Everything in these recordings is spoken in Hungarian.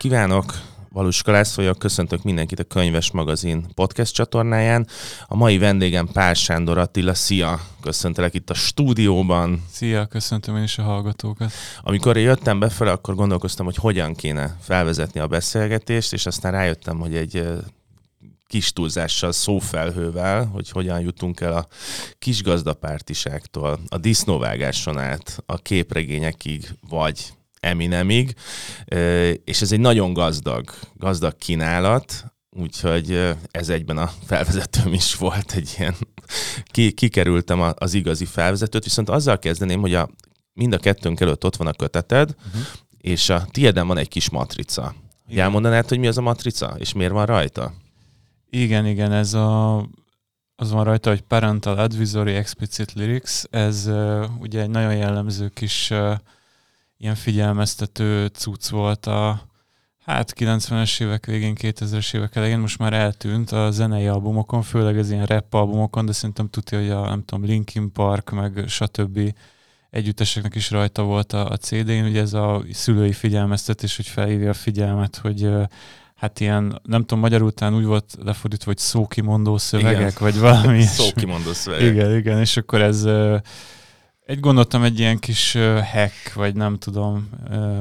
Kívánok! Valuska László vagyok, köszöntök mindenkit a Könyves Magazin podcast csatornáján. A mai vendégem Pál Sándor Attila, szia! Köszöntelek itt a stúdióban. Szia, köszöntöm én is a hallgatókat. Amikor jöttem befele, akkor gondolkoztam, hogy hogyan kéne felvezetni a beszélgetést, és aztán rájöttem, hogy egy kis túlzással, szófelhővel, hogy hogyan jutunk el a kis gazdapártiságtól, a disznóvágáson át, a képregényekig, vagy Eminemig, és ez egy nagyon gazdag, gazdag kínálat, úgyhogy ez egyben a felvezetőm is volt egy ilyen, ki, kikerültem az igazi felvezetőt, viszont azzal kezdeném, hogy a, mind a kettőnk előtt ott van a köteted, uh-huh. és a tieden van egy kis matrica. Igen. Elmondanád, hogy mi az a matrica, és miért van rajta? Igen, igen, ez a, az van rajta, hogy Parental Advisory Explicit Lyrics, ez uh, ugye egy nagyon jellemző kis uh, ilyen figyelmeztető cucc volt a hát 90-es évek végén, 2000-es évek elején, most már eltűnt a zenei albumokon, főleg az ilyen rap albumokon, de szerintem tudja, hogy a nem tudom, Linkin Park, meg stb. együtteseknek is rajta volt a, a CD-n, ugye ez a szülői figyelmeztetés, hogy felhívja a figyelmet, hogy hát ilyen, nem tudom, magyarul után úgy volt lefordítva, hogy szókimondó szövegek, igen. vagy valami. szókimondó szövegek. Igen, igen, és akkor ez egy gondoltam egy ilyen kis hack, vagy nem tudom,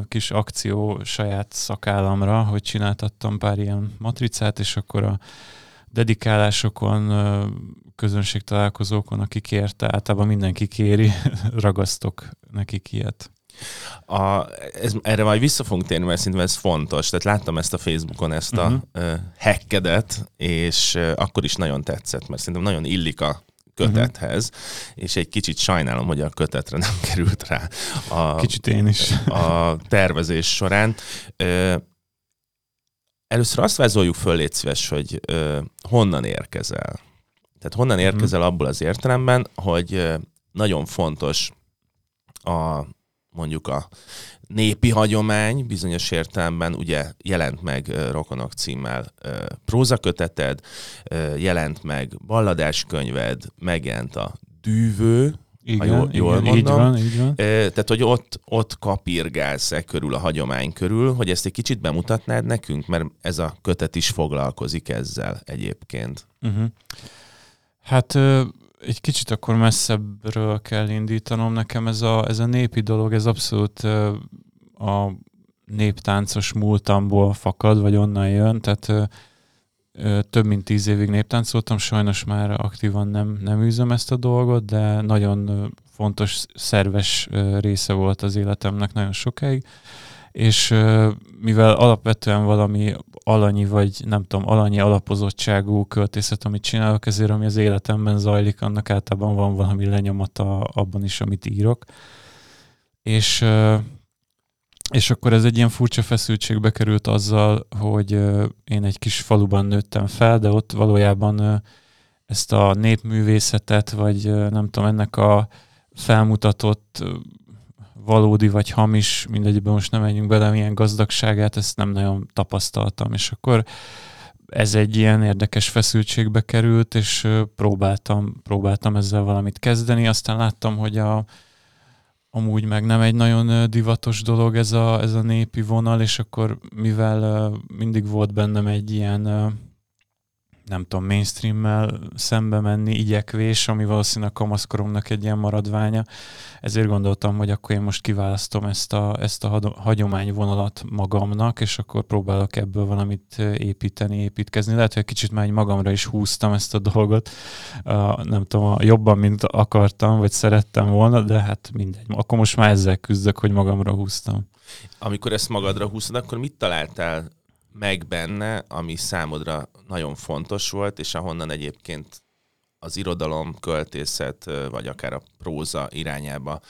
kis akció saját szakállamra, hogy csináltattam pár ilyen matricát, és akkor a dedikálásokon, közönségtalálkozókon, aki kérte, általában mindenki kéri, ragasztok nekik ilyet. A, ez, erre majd vissza fogunk térni, mert szerintem ez fontos. Tehát láttam ezt a Facebookon, ezt a uh-huh. uh, hackedet, és uh, akkor is nagyon tetszett, mert szerintem nagyon illik a kötethez, uh-huh. és egy kicsit sajnálom, hogy a kötetre nem került rá a, kicsit én is. a tervezés során. Ö, először azt vázoljuk föl, légy szíves, hogy ö, honnan érkezel. Tehát honnan mhm. érkezel abból az értelemben, hogy nagyon fontos a mondjuk a népi hagyomány bizonyos értelemben ugye jelent meg Rokonok címmel prózaköteted, jelent meg balladáskönyved, megjelent a Dűvő, igen, ha jól, jól igen, mondom. Így van, így van. Tehát, hogy ott, ott kapirgálsz e körül, a hagyomány körül, hogy ezt egy kicsit bemutatnád nekünk, mert ez a kötet is foglalkozik ezzel egyébként. Uh-huh. Hát egy kicsit akkor messzebbről kell indítanom. Nekem ez a, ez a népi dolog, ez abszolút a néptáncos múltamból fakad, vagy onnan jön, tehát több mint tíz évig néptáncoltam, sajnos már aktívan nem, nem űzöm ezt a dolgot, de nagyon fontos, szerves része volt az életemnek nagyon sokáig, és mivel alapvetően valami alanyi, vagy nem tudom, alanyi alapozottságú költészet, amit csinálok, ezért ami az életemben zajlik, annak általában van valami lenyomata abban is, amit írok. És, és akkor ez egy ilyen furcsa feszültségbe került azzal, hogy én egy kis faluban nőttem fel, de ott valójában ezt a népművészetet, vagy nem tudom, ennek a felmutatott valódi vagy hamis, mindegyben most nem menjünk bele, milyen gazdagságát, ezt nem nagyon tapasztaltam, és akkor ez egy ilyen érdekes feszültségbe került, és próbáltam, próbáltam ezzel valamit kezdeni, aztán láttam, hogy a, amúgy meg nem egy nagyon divatos dolog ez a, ez a népi vonal, és akkor mivel mindig volt bennem egy ilyen nem tudom, mainstreammel szembe menni igyekvés, ami valószínűleg a kamaszkoromnak egy ilyen maradványa. Ezért gondoltam, hogy akkor én most kiválasztom ezt a, ezt a hagyományvonalat magamnak, és akkor próbálok ebből valamit építeni, építkezni. Lehet, hogy kicsit már magamra is húztam ezt a dolgot, uh, nem tudom, jobban, mint akartam, vagy szerettem volna, de hát mindegy. Akkor most már ezzel küzdök, hogy magamra húztam. Amikor ezt magadra húztad, akkor mit találtál meg benne, ami számodra nagyon fontos volt, és ahonnan egyébként az irodalom, költészet, vagy akár a próza irányába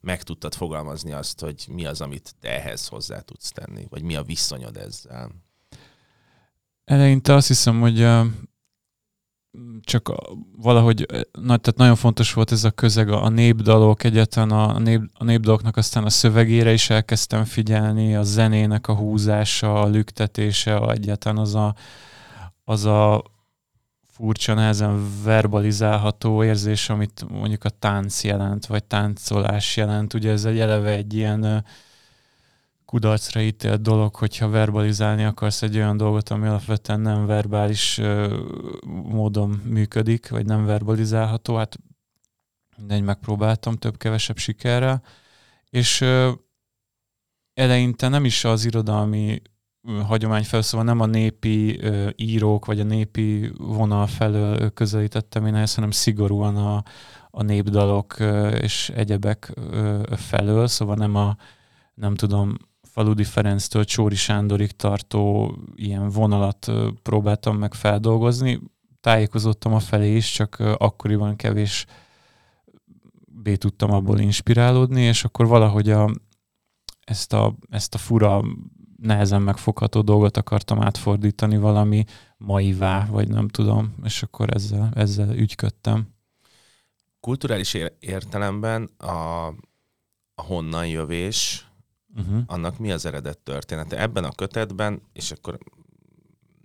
meg tudtad fogalmazni azt, hogy mi az, amit te ehhez hozzá tudsz tenni, vagy mi a viszonyod ezzel? Eleinte azt hiszem, hogy csak valahogy, na, tehát nagyon fontos volt ez a közeg, a népdalok, egyetlen a, nép, a népdaloknak aztán a szövegére is elkezdtem figyelni, a zenének a húzása, a lüktetése, a egyetlen az a, az a furcsa, nehezen verbalizálható érzés, amit mondjuk a tánc jelent, vagy táncolás jelent. Ugye ez egy eleve egy ilyen kudarcra ítélt dolog, hogyha verbalizálni akarsz egy olyan dolgot, ami alapvetően nem verbális módon működik, vagy nem verbalizálható. Hát mindegy, megpróbáltam több-kevesebb sikerrel. És eleinte nem is az irodalmi hagyomány fel, szóval nem a népi írók, vagy a népi vonal felől közelítettem én ehhez, hanem szigorúan a, a népdalok és egyebek felől, szóval nem a, nem tudom, Faludi Ferenctől Csóri Sándorig tartó ilyen vonalat próbáltam meg feldolgozni. Tájékozottam a felé is, csak akkoriban kevés B tudtam abból inspirálódni, és akkor valahogy a, ezt, a, ezt a fura, nehezen megfogható dolgot akartam átfordítani valami maivá, vagy nem tudom, és akkor ezzel, ezzel ügyködtem. Kulturális értelemben a, a honnan jövés, uh-huh. annak mi az eredet története. Ebben a kötetben, és akkor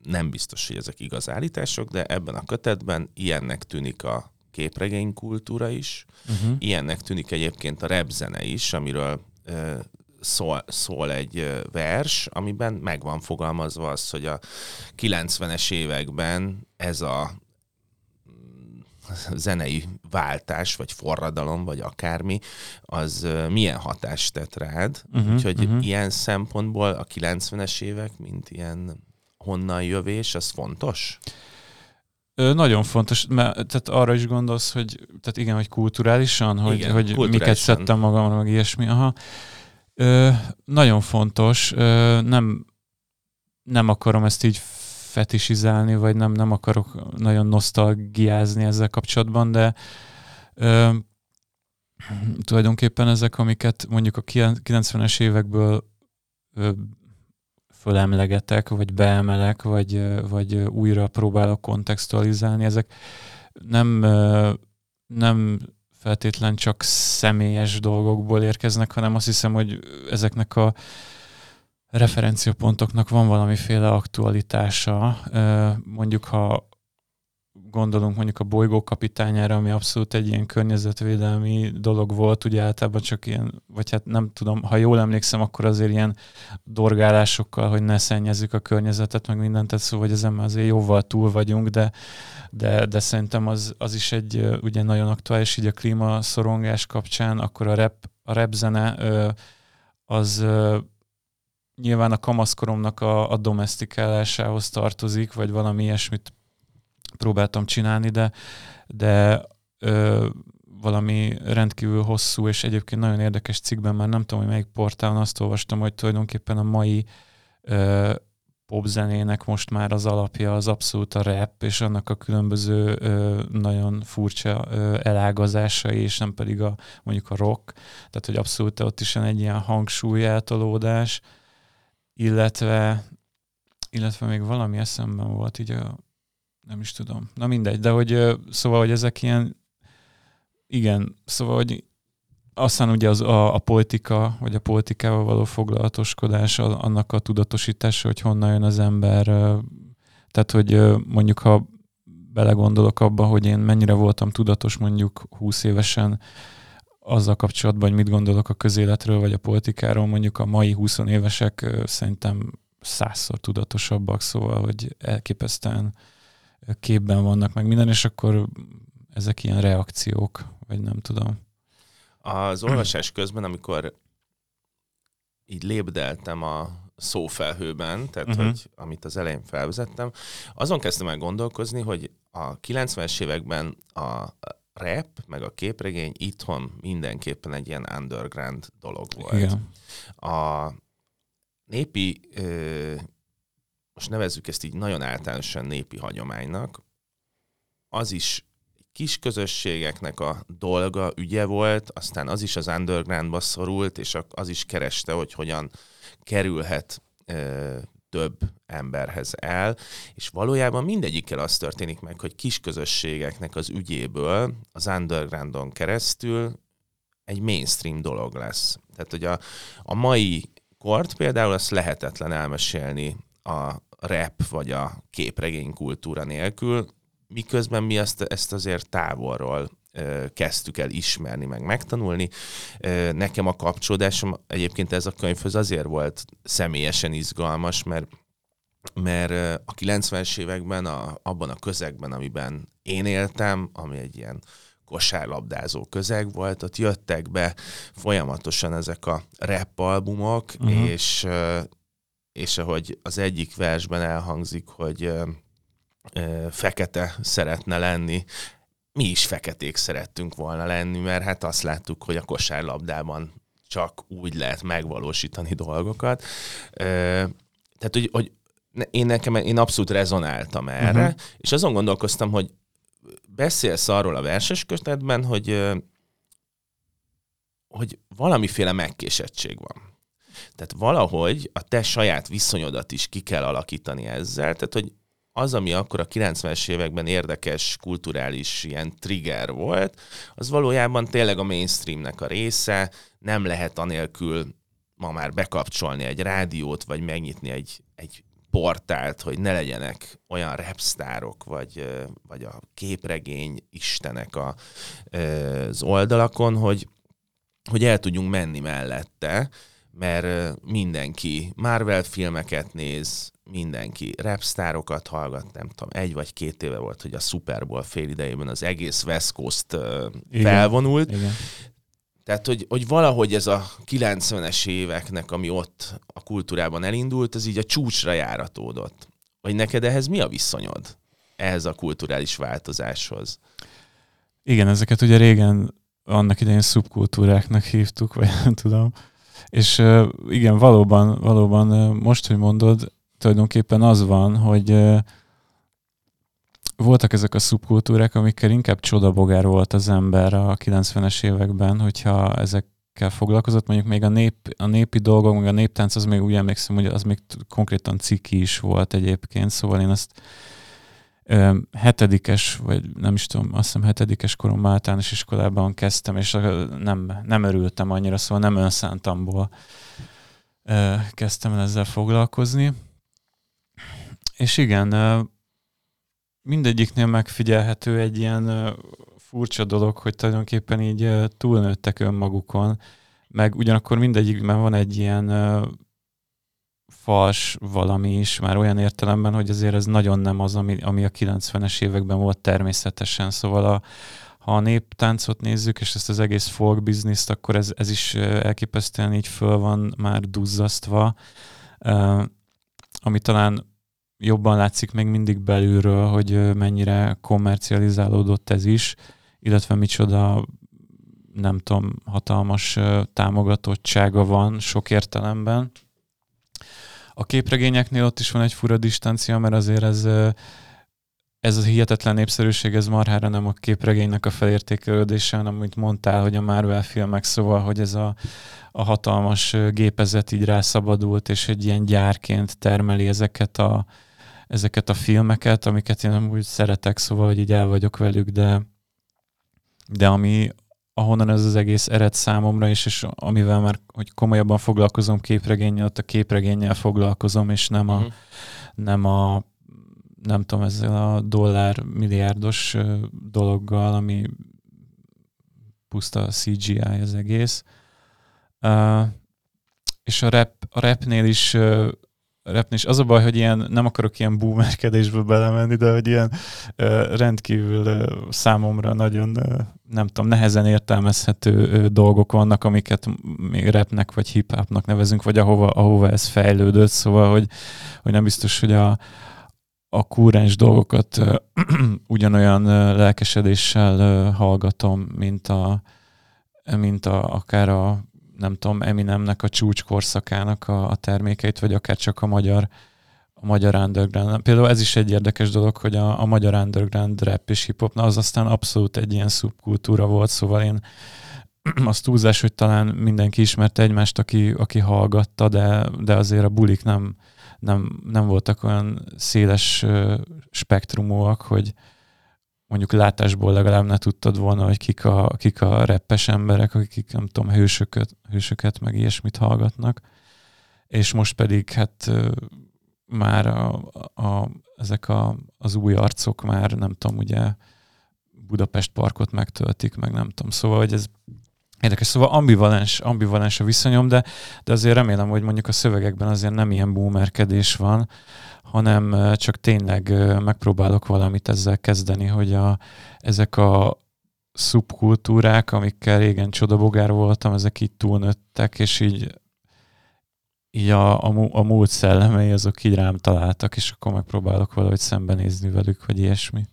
nem biztos, hogy ezek igaz állítások, de ebben a kötetben ilyennek tűnik a képregény kultúra is, uh-huh. ilyennek tűnik egyébként a repzene is, amiről ö, szól, szól egy vers, amiben meg van fogalmazva az, hogy a 90-es években ez a zenei váltás, vagy forradalom, vagy akármi, az milyen hatást tett rád. Uh-huh, Úgyhogy uh-huh. ilyen szempontból a 90-es évek, mint ilyen honnan jövés, az fontos? Ö, nagyon fontos, mert tehát arra is gondolsz, hogy tehát igen, hogy kulturálisan, hogy, igen, hogy kulturálisan. miket szedtem magamra, meg ilyesmi. Aha. Ö, nagyon fontos, ö, nem, nem akarom ezt így fetisizálni, vagy nem, nem akarok nagyon nosztalgiázni ezzel kapcsolatban, de ö, tulajdonképpen ezek, amiket mondjuk a 90-es évekből ö, fölemlegetek, vagy beemelek, vagy, vagy újra próbálok kontextualizálni, ezek nem, nem feltétlen csak személyes dolgokból érkeznek, hanem azt hiszem, hogy ezeknek a referenciapontoknak van valamiféle aktualitása. Mondjuk, ha gondolunk mondjuk a bolygó kapitányára, ami abszolút egy ilyen környezetvédelmi dolog volt, ugye általában csak ilyen, vagy hát nem tudom, ha jól emlékszem, akkor azért ilyen dorgálásokkal, hogy ne szennyezzük a környezetet, meg mindent, tehát szóval, hogy ezen azért jóval túl vagyunk, de, de, de szerintem az, az is egy ugye nagyon aktuális, így a klímaszorongás kapcsán, akkor a rap, a rap zene az nyilván a kamaszkoromnak a, a domestikálásához tartozik, vagy valami ilyesmit próbáltam csinálni, de, de ö, valami rendkívül hosszú és egyébként nagyon érdekes cikkben, már nem tudom, hogy melyik portálon azt olvastam, hogy tulajdonképpen a mai ö, popzenének most már az alapja az abszolút a rap, és annak a különböző ö, nagyon furcsa ö, elágazásai, és nem pedig a mondjuk a rock. Tehát, hogy abszolút ott is egy ilyen hangsúly eltolódás, illetve, illetve még valami eszemben volt így a, nem is tudom. Na mindegy, de hogy szóval, hogy ezek ilyen, igen, szóval, hogy aztán ugye az, a, a politika, vagy a politikával való foglalatoskodás, annak a tudatosítása, hogy honnan jön az ember. Tehát, hogy mondjuk, ha belegondolok abba, hogy én mennyire voltam tudatos mondjuk 20 évesen azzal kapcsolatban, hogy mit gondolok a közéletről, vagy a politikáról, mondjuk a mai 20 évesek szerintem százszor tudatosabbak, szóval, hogy elképesztően képben vannak, meg minden, és akkor ezek ilyen reakciók, vagy nem tudom. Az olvasás közben, amikor így lépdeltem a szófelhőben, tehát uh-huh. hogy amit az elején felvezettem, azon kezdtem el gondolkozni, hogy a 90-es években a rap, meg a képregény itthon mindenképpen egy ilyen underground dolog volt. Igen. A népi most nevezzük ezt így nagyon általánosan népi hagyománynak, az is kis közösségeknek a dolga, ügye volt, aztán az is az undergroundba szorult, és az is kereste, hogy hogyan kerülhet több emberhez el, és valójában mindegyikkel az történik meg, hogy kis közösségeknek az ügyéből az undergroundon keresztül egy mainstream dolog lesz. Tehát, hogy a, a mai kort például azt lehetetlen elmesélni a rap vagy a képregény kultúra nélkül, miközben mi ezt, ezt azért távolról kezdtük el ismerni, meg megtanulni. Nekem a kapcsolódásom egyébként ez a könyvhöz azért volt személyesen izgalmas, mert mert a 90-es években a, abban a közegben, amiben én éltem, ami egy ilyen kosárlabdázó közeg volt, ott jöttek be folyamatosan ezek a rap albumok, uh-huh. és, és ahogy az egyik versben elhangzik, hogy fekete szeretne lenni, mi is feketék szerettünk volna lenni, mert hát azt láttuk, hogy a kosárlabdában csak úgy lehet megvalósítani dolgokat. Tehát, hogy, hogy én nekem, én abszolút rezonáltam erre, uh-huh. és azon gondolkoztam, hogy beszélsz arról a verses kötetben, hogy, hogy valamiféle megkésettség van. Tehát valahogy a te saját viszonyodat is ki kell alakítani ezzel, tehát hogy az, ami akkor a 90-es években érdekes kulturális ilyen trigger volt, az valójában tényleg a mainstreamnek a része, nem lehet anélkül ma már bekapcsolni egy rádiót, vagy megnyitni egy, egy portált, hogy ne legyenek olyan repsztárok, vagy, vagy a képregény istenek a, az oldalakon, hogy, hogy el tudjunk menni mellette, mert mindenki Marvel filmeket néz, mindenki repsztárokat hallgat, nem tudom, egy vagy két éve volt, hogy a Super Bowl fél idejében az egész West Coast Igen. felvonult. Igen. Tehát, hogy, hogy valahogy ez a 90-es éveknek, ami ott a kultúrában elindult, az így a csúcsra járatódott. Vagy neked ehhez mi a viszonyod? Ehhez a kulturális változáshoz? Igen, ezeket ugye régen annak idején szubkultúráknak hívtuk, vagy nem tudom. És igen, valóban, valóban most, hogy mondod, tulajdonképpen az van, hogy voltak ezek a szubkultúrák, amikkel inkább csodabogár volt az ember a 90-es években, hogyha ezekkel foglalkozott, mondjuk még a, nép, a népi dolgok, meg a néptánc, az még úgy emlékszem, hogy az még konkrétan ciki is volt egyébként, szóval én azt hetedikes, vagy nem is tudom, azt hiszem hetedikes korom általános iskolában kezdtem, és nem, nem örültem annyira, szóval nem önszántamból kezdtem el ezzel foglalkozni. És igen, mindegyiknél megfigyelhető egy ilyen furcsa dolog, hogy tulajdonképpen így túlnőttek önmagukon, meg ugyanakkor mindegyikben van egy ilyen fals valami is, már olyan értelemben, hogy azért ez nagyon nem az, ami, ami a 90-es években volt természetesen. Szóval a, ha a néptáncot nézzük, és ezt az egész folk bizniszt, akkor ez, ez is elképesztően így föl van már duzzasztva, ami talán jobban látszik még mindig belülről, hogy mennyire kommercializálódott ez is, illetve micsoda nem tudom, hatalmas támogatottsága van sok értelemben. A képregényeknél ott is van egy fura distancia, mert azért ez, ez a hihetetlen népszerűség, ez marhára nem a képregénynek a felértékelődése, hanem amit mondtál, hogy a Marvel filmek, szóval, hogy ez a, a hatalmas gépezet így rászabadult, és egy ilyen gyárként termeli ezeket a, ezeket a filmeket, amiket én úgy szeretek, szóval, hogy így el vagyok velük, de, de ami, ahonnan ez az egész ered számomra is, és amivel már hogy komolyabban foglalkozom képregénnyel, ott a képregénnyel foglalkozom, és nem a, uh-huh. nem a nem tudom, ezzel a dollár milliárdos dologgal, ami puszta CGI az egész. Uh, és a, rap, a rapnél is repni, és az a baj, hogy ilyen, nem akarok ilyen boomerkedésbe belemenni, de hogy ilyen uh, rendkívül uh, számomra nagyon, uh, nem tudom, nehezen értelmezhető uh, dolgok vannak, amiket még repnek vagy hip-hopnak nevezünk, vagy ahova, ahova ez fejlődött, szóval, hogy, hogy nem biztos, hogy a, a kúrens dolgokat uh, ugyanolyan uh, lelkesedéssel uh, hallgatom, mint a, mint a, akár a nem tudom, Eminemnek a csúcskorszakának a, a termékeit, vagy akár csak a magyar, a magyar underground. Például ez is egy érdekes dolog, hogy a, a magyar underground rap és hip na az aztán abszolút egy ilyen szubkultúra volt, szóval én az túlzás, hogy talán mindenki ismerte egymást, aki, aki hallgatta, de, de azért a bulik nem, nem, nem voltak olyan széles spektrumúak, hogy, mondjuk látásból legalább ne tudtad volna, hogy kik a, kik a reppes emberek, akik nem tudom, hősöket, hősöket meg ilyesmit hallgatnak. És most pedig hát már a, a, ezek a, az új arcok már nem tudom, ugye Budapest parkot megtöltik, meg nem tudom. Szóval, hogy ez Érdekes, szóval ambivalens, ambivalens a viszonyom, de, de azért remélem, hogy mondjuk a szövegekben azért nem ilyen boomerkedés van, hanem csak tényleg megpróbálok valamit ezzel kezdeni, hogy a, ezek a szubkultúrák, amikkel régen csodabogár voltam, ezek így túlnőttek, és így, így a, a, a múlt szellemei azok így rám találtak, és akkor megpróbálok valahogy szembenézni velük, vagy ilyesmi.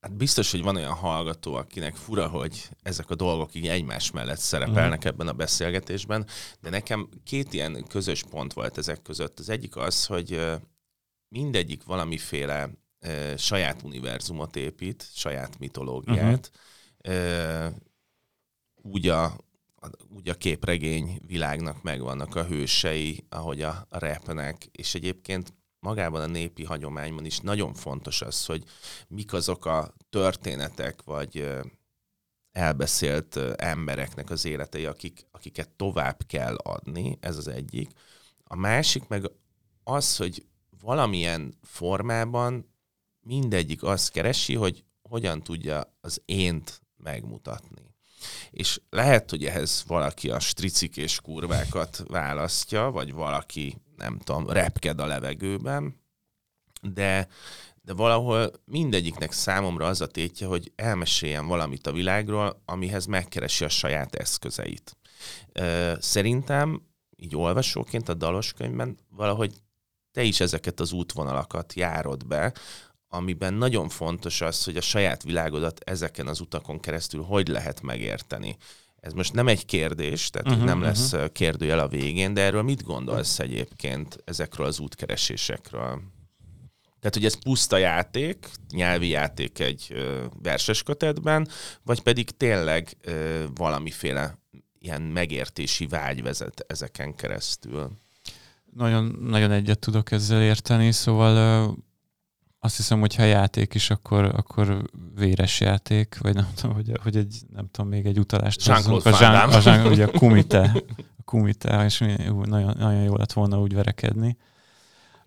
Hát biztos, hogy van olyan hallgató, akinek fura, hogy ezek a dolgok így egymás mellett szerepelnek mm. ebben a beszélgetésben, de nekem két ilyen közös pont volt ezek között. Az egyik az, hogy mindegyik valamiféle saját univerzumot épít, saját mitológiát, uh-huh. úgy a úgy a képregény világnak megvannak a hősei, ahogy a rapnek, és egyébként magában a népi hagyományban is nagyon fontos az, hogy mik azok a történetek, vagy elbeszélt embereknek az életei, akik, akiket tovább kell adni, ez az egyik. A másik meg az, hogy valamilyen formában mindegyik azt keresi, hogy hogyan tudja az ént megmutatni. És lehet, hogy ehhez valaki a stricik és kurvákat választja, vagy valaki, nem tudom, repked a levegőben, de, de valahol mindegyiknek számomra az a tétje, hogy elmeséljen valamit a világról, amihez megkeresi a saját eszközeit. Szerintem, így olvasóként a dalos könyvben valahogy te is ezeket az útvonalakat járod be, amiben nagyon fontos az, hogy a saját világodat ezeken az utakon keresztül hogy lehet megérteni. Ez most nem egy kérdés, tehát uh-huh, nem lesz uh-huh. kérdőjel a végén, de erről mit gondolsz egyébként ezekről az útkeresésekről? Tehát, hogy ez puszta játék, nyelvi játék egy verses kötetben, vagy pedig tényleg ö, valamiféle ilyen megértési vágy vezet ezeken keresztül? Nagyon, nagyon egyet tudok ezzel érteni, szóval ö, azt hiszem, hogy ha játék is, akkor, akkor véres játék, vagy nem tudom, hogy, hogy egy, nem tudom, még egy utalást hozzunk. A, zsán, a, zsán, ugye a kumite, a kumite, és nagyon, nagyon jó lett volna úgy verekedni.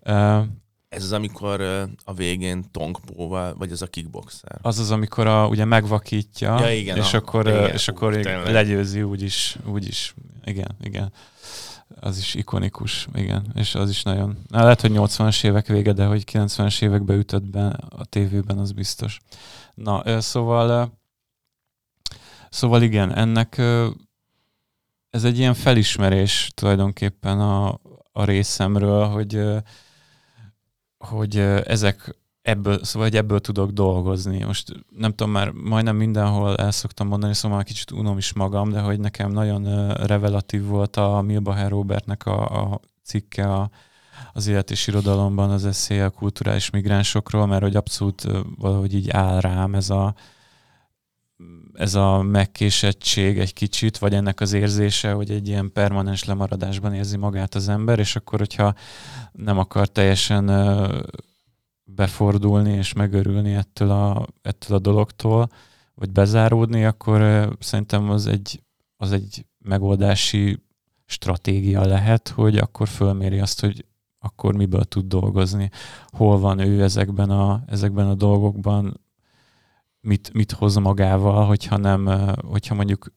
Uh, ez az, amikor a végén tongpóval, vagy az a kickboxer? Az az, amikor a, ugye megvakítja, ja, igen, és, a, akkor, igen, és akkor legyőzi úgyis, úgyis. Igen, igen az is ikonikus, igen, és az is nagyon, na, lehet, hogy 80-as évek vége, de hogy 90-es évekbe ütött be a tévében, az biztos. Na, szóval, szóval igen, ennek ez egy ilyen felismerés tulajdonképpen a, a részemről, hogy, hogy ezek ebből, szóval hogy ebből tudok dolgozni. Most nem tudom, már majdnem mindenhol el szoktam mondani, szóval már kicsit unom is magam, de hogy nekem nagyon revelatív volt a Milbacher Robertnek a, a cikke a, az élet és irodalomban az eszély a kulturális migránsokról, mert hogy abszolút valahogy így áll rám ez a, ez a megkésettség egy kicsit, vagy ennek az érzése, hogy egy ilyen permanens lemaradásban érzi magát az ember, és akkor, hogyha nem akar teljesen befordulni és megörülni ettől a, ettől a dologtól, vagy bezáródni, akkor szerintem az egy, az egy megoldási stratégia lehet, hogy akkor fölméri azt, hogy akkor miből tud dolgozni, hol van ő ezekben a, ezekben a dolgokban, mit, mit hoz magával, hogyha nem, hogyha mondjuk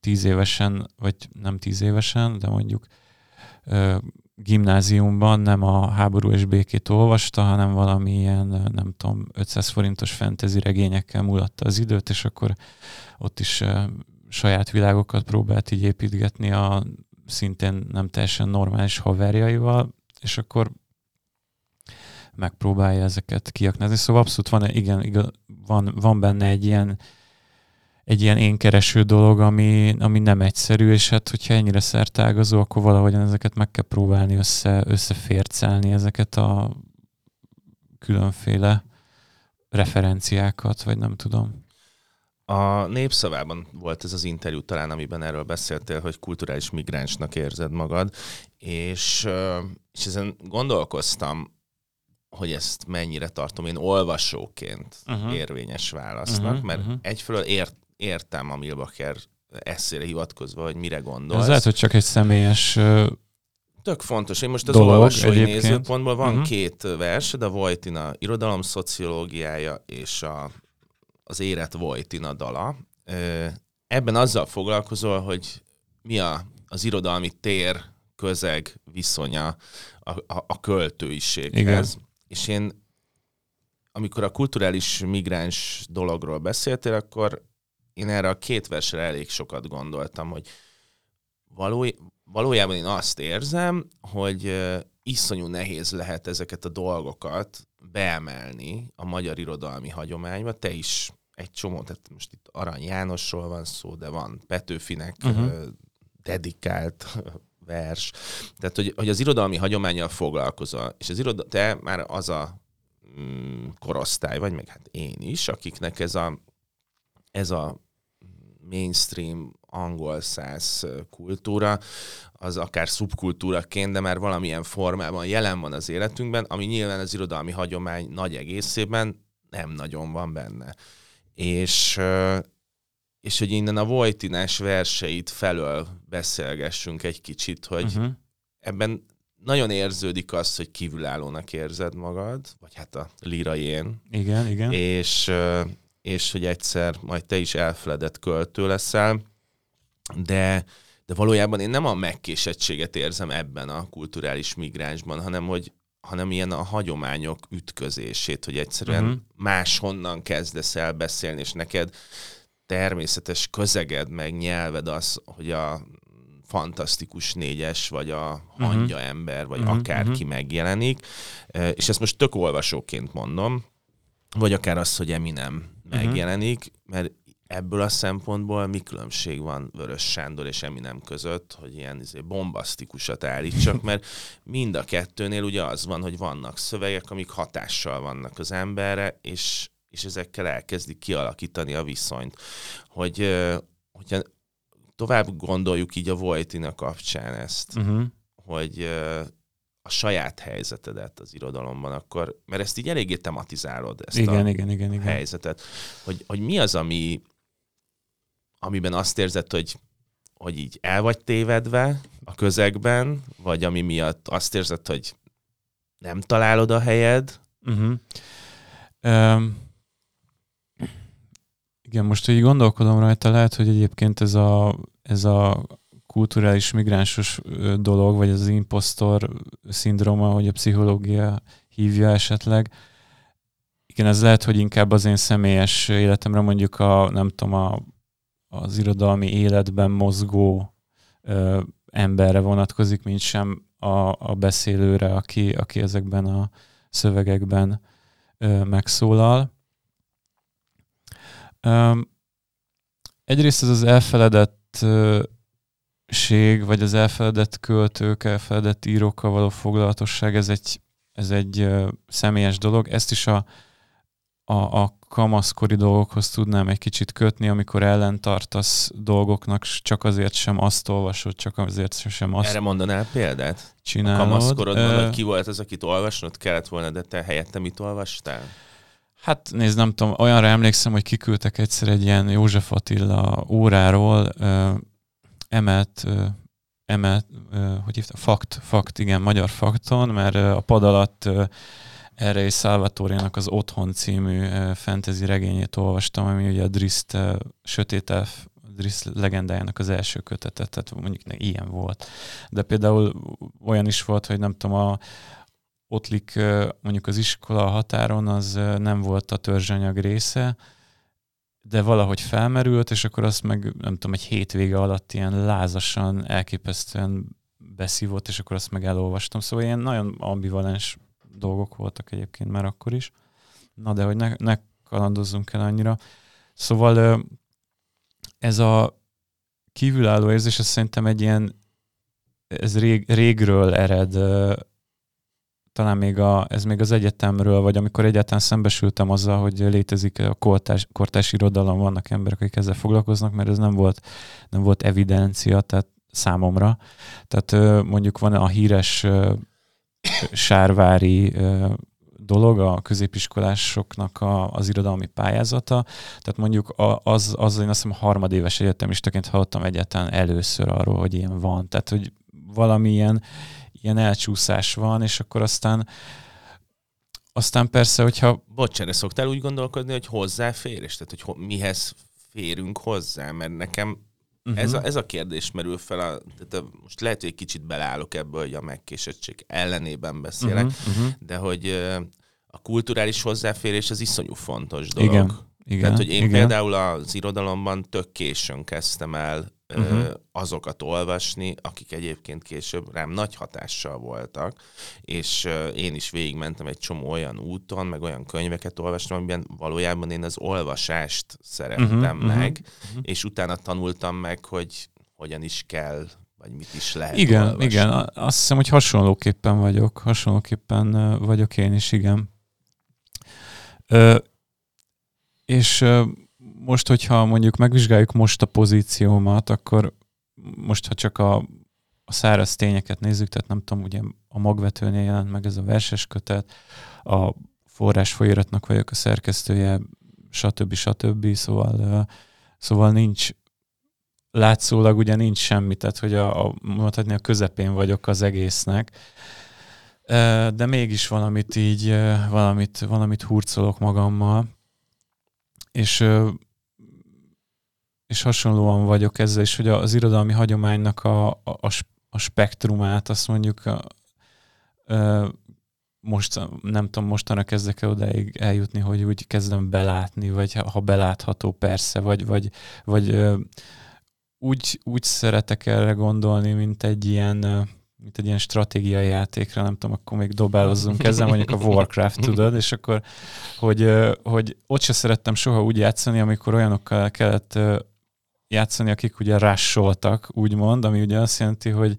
tíz évesen, vagy nem tíz évesen, de mondjuk gimnáziumban nem a háború és békét olvasta, hanem valamilyen, nem tudom, 500 forintos fantasy regényekkel mulatta az időt, és akkor ott is saját világokat próbált így építgetni a szintén nem teljesen normális haverjaival, és akkor megpróbálja ezeket kiaknázni. Szóval abszolút van, igen, igen van, van benne egy ilyen egy ilyen énkereső dolog, ami, ami nem egyszerű, és hát hogyha ennyire szertágazó, akkor valahogyan ezeket meg kell próbálni össze, összefércelni, ezeket a különféle referenciákat, vagy nem tudom. A népszavában volt ez az interjú talán, amiben erről beszéltél, hogy kulturális migránsnak érzed magad, és, és ezen gondolkoztam, hogy ezt mennyire tartom én olvasóként uh-huh. érvényes válasznak, uh-huh, mert uh-huh. egyfelől ért, értem a Milbacher eszére hivatkozva, hogy mire gondolsz. Ez lehet, hogy csak egy személyes Tök fontos. Én most az dolog, olvasói egyébként. nézőpontból van uh-huh. két vers, de Vojtina irodalom szociológiája és a, az Éret Vojtina dala. Ebben azzal foglalkozol, hogy mi a, az irodalmi tér, közeg viszonya a, a, a költőiséghez. Igen. És én, amikor a kulturális migráns dologról beszéltél, akkor én erre a két versre elég sokat gondoltam, hogy való, valójában én azt érzem, hogy iszonyú nehéz lehet ezeket a dolgokat beemelni a magyar irodalmi hagyományba. Te is egy csomó, tehát most itt Arany Jánosról van szó, de van Petőfinek uh-huh. dedikált vers. Tehát, hogy, hogy az irodalmi hagyományjal foglalkozol, és az iroda, te már az a mm, korosztály vagy, meg hát én is, akiknek ez a, ez a mainstream angol száz kultúra, az akár szubkultúraként, de már valamilyen formában jelen van az életünkben, ami nyilván az irodalmi hagyomány nagy egészében nem nagyon van benne. És, és hogy innen a Vojtinás verseit felől beszélgessünk egy kicsit, hogy uh-huh. ebben nagyon érződik az, hogy kívülállónak érzed magad, vagy hát a én. Igen, igen. És, és hogy egyszer majd te is elfeledett költő leszel, de, de valójában én nem a megkésettséget érzem ebben a kulturális migránsban, hanem hogy hanem ilyen a hagyományok ütközését, hogy egyszerűen uh-huh. máshonnan kezdesz el beszélni, és neked természetes közeged, meg nyelved az, hogy a fantasztikus négyes, vagy a mhm. hangya uh-huh. ember, vagy uh-huh. akárki uh-huh. megjelenik. És ezt most tök olvasóként mondom, vagy akár az, hogy Eminem uh-huh. megjelenik, mert ebből a szempontból mi különbség van Vörös Sándor és Eminem között, hogy ilyen izé, bombasztikusat állítsak, mert mind a kettőnél ugye az van, hogy vannak szövegek, amik hatással vannak az emberre, és, és ezekkel elkezdik kialakítani a viszonyt. Hogy, hogyha tovább gondoljuk így a Vojtina kapcsán ezt, uh-huh. hogy a saját helyzetedet az irodalomban, akkor, mert ezt így eléggé tematizálod, ezt igen, a igen, igen, igen. helyzetet, hogy, hogy mi az, ami, amiben azt érzed, hogy, hogy így el vagy tévedve a közegben, vagy ami miatt azt érzed, hogy nem találod a helyed? Uh-huh. Um, igen, most így gondolkodom rajta, lehet, hogy egyébként ez a, ez a kulturális migránsos dolog, vagy az impostor szindróma, hogy a pszichológia hívja esetleg, igen, ez lehet, hogy inkább az én személyes életemre mondjuk a, nem tudom, a az irodalmi életben mozgó ö, emberre vonatkozik, mint sem a, a beszélőre, aki, aki ezekben a szövegekben ö, megszólal. Ö, egyrészt ez az elfeledettség, vagy az elfeledett költők, elfeledett írókkal való foglalatosság, ez egy, ez egy személyes dolog. Ezt is a, a, a kamaszkori dolgokhoz tudnám egy kicsit kötni, amikor ellentartasz dolgoknak, csak azért sem azt olvasod, csak azért sem azt Erre mondanál példát? Csinálod. A kamaszkorodban, hogy ki volt az, akit olvasnod kellett volna, de te helyette mit olvastál? Hát nézd, nem tudom, olyanra emlékszem, hogy kiküldtek egyszer egy ilyen József Attila óráról, emelt, emelt, hogy hívta? Fakt, fakt, igen, magyar fakton, mert a pad alatt erre is Salvatoriának az Otthon című fantasy regényét olvastam, ami ugye a Driszt Sötét Elf Driszt legendájának az első kötete, tehát mondjuk ne, ilyen volt. De például olyan is volt, hogy nem tudom, a Ottlik mondjuk az iskola határon az nem volt a törzsanyag része, de valahogy felmerült, és akkor azt meg nem tudom, egy hétvége alatt ilyen lázasan, elképesztően beszívott, és akkor azt meg elolvastam. Szóval ilyen nagyon ambivalens dolgok voltak egyébként már akkor is. Na de hogy ne, ne kalandozzunk el annyira. Szóval ez a kívülálló érzés, ez szerintem egy ilyen, ez rég, régről ered, talán még a, ez még az egyetemről, vagy amikor egyáltalán szembesültem azzal, hogy létezik a kortás, kortás irodalom, vannak emberek, akik ezzel foglalkoznak, mert ez nem volt, nem volt evidencia, tehát számomra. Tehát mondjuk van a híres sárvári dolog, a középiskolásoknak a, az irodalmi pályázata. Tehát mondjuk az, az én azt hiszem harmadéves egyetemistaként hallottam egyáltalán először arról, hogy ilyen van. Tehát, hogy valamilyen ilyen elcsúszás van, és akkor aztán aztán persze, hogyha... Bocs, erre szoktál úgy gondolkodni, hogy hozzáférés? Tehát, hogy ho- mihez férünk hozzá? Mert nekem Uh-huh. Ez, a, ez a kérdés merül fel, a, tehát a, most lehet, hogy egy kicsit beleállok ebből, hogy a megkésettség ellenében beszélek, uh-huh, uh-huh. de hogy a kulturális hozzáférés az iszonyú fontos dolog. Igen, igen, Tehát, hogy én igen. például az irodalomban tök későn kezdtem el uh-huh. azokat olvasni, akik egyébként később rám nagy hatással voltak, és én is végigmentem egy csomó olyan úton, meg olyan könyveket olvastam, amiben valójában én az olvasást szerettem uh-huh, meg, uh-huh. és utána tanultam meg, hogy hogyan is kell vagy mit is lehet Igen, olvasni. igen. Azt hiszem, hogy hasonlóképpen vagyok. Hasonlóképpen vagyok én is, igen. Ö, és most, hogyha mondjuk megvizsgáljuk most a pozíciómat, akkor most, ha csak a, a száraz tényeket nézzük, tehát nem tudom, ugye a magvetőnél jelent meg ez a verses kötet, a forrás folyiratnak vagyok a szerkesztője, stb. stb. Szóval, szóval nincs, látszólag ugye nincs semmi, tehát hogy a, a, mondhatni a közepén vagyok az egésznek, de mégis valamit így, valamit, valamit hurcolok magammal, és, és hasonlóan vagyok ezzel is, hogy az irodalmi hagyománynak a, a, a spektrumát, azt mondjuk a, a, most, nem tudom, mostanra kezdek el odáig eljutni, hogy úgy kezdem belátni, vagy ha belátható persze, vagy, vagy, vagy úgy, úgy szeretek erre gondolni, mint egy ilyen mint egy ilyen stratégiai játékra, nem tudom, akkor még dobálozzunk ezzel, mondjuk a Warcraft, tudod, és akkor, hogy, hogy ott se szerettem soha úgy játszani, amikor olyanokkal kellett játszani, akik ugye rásoltak, úgymond, ami ugye azt jelenti, hogy,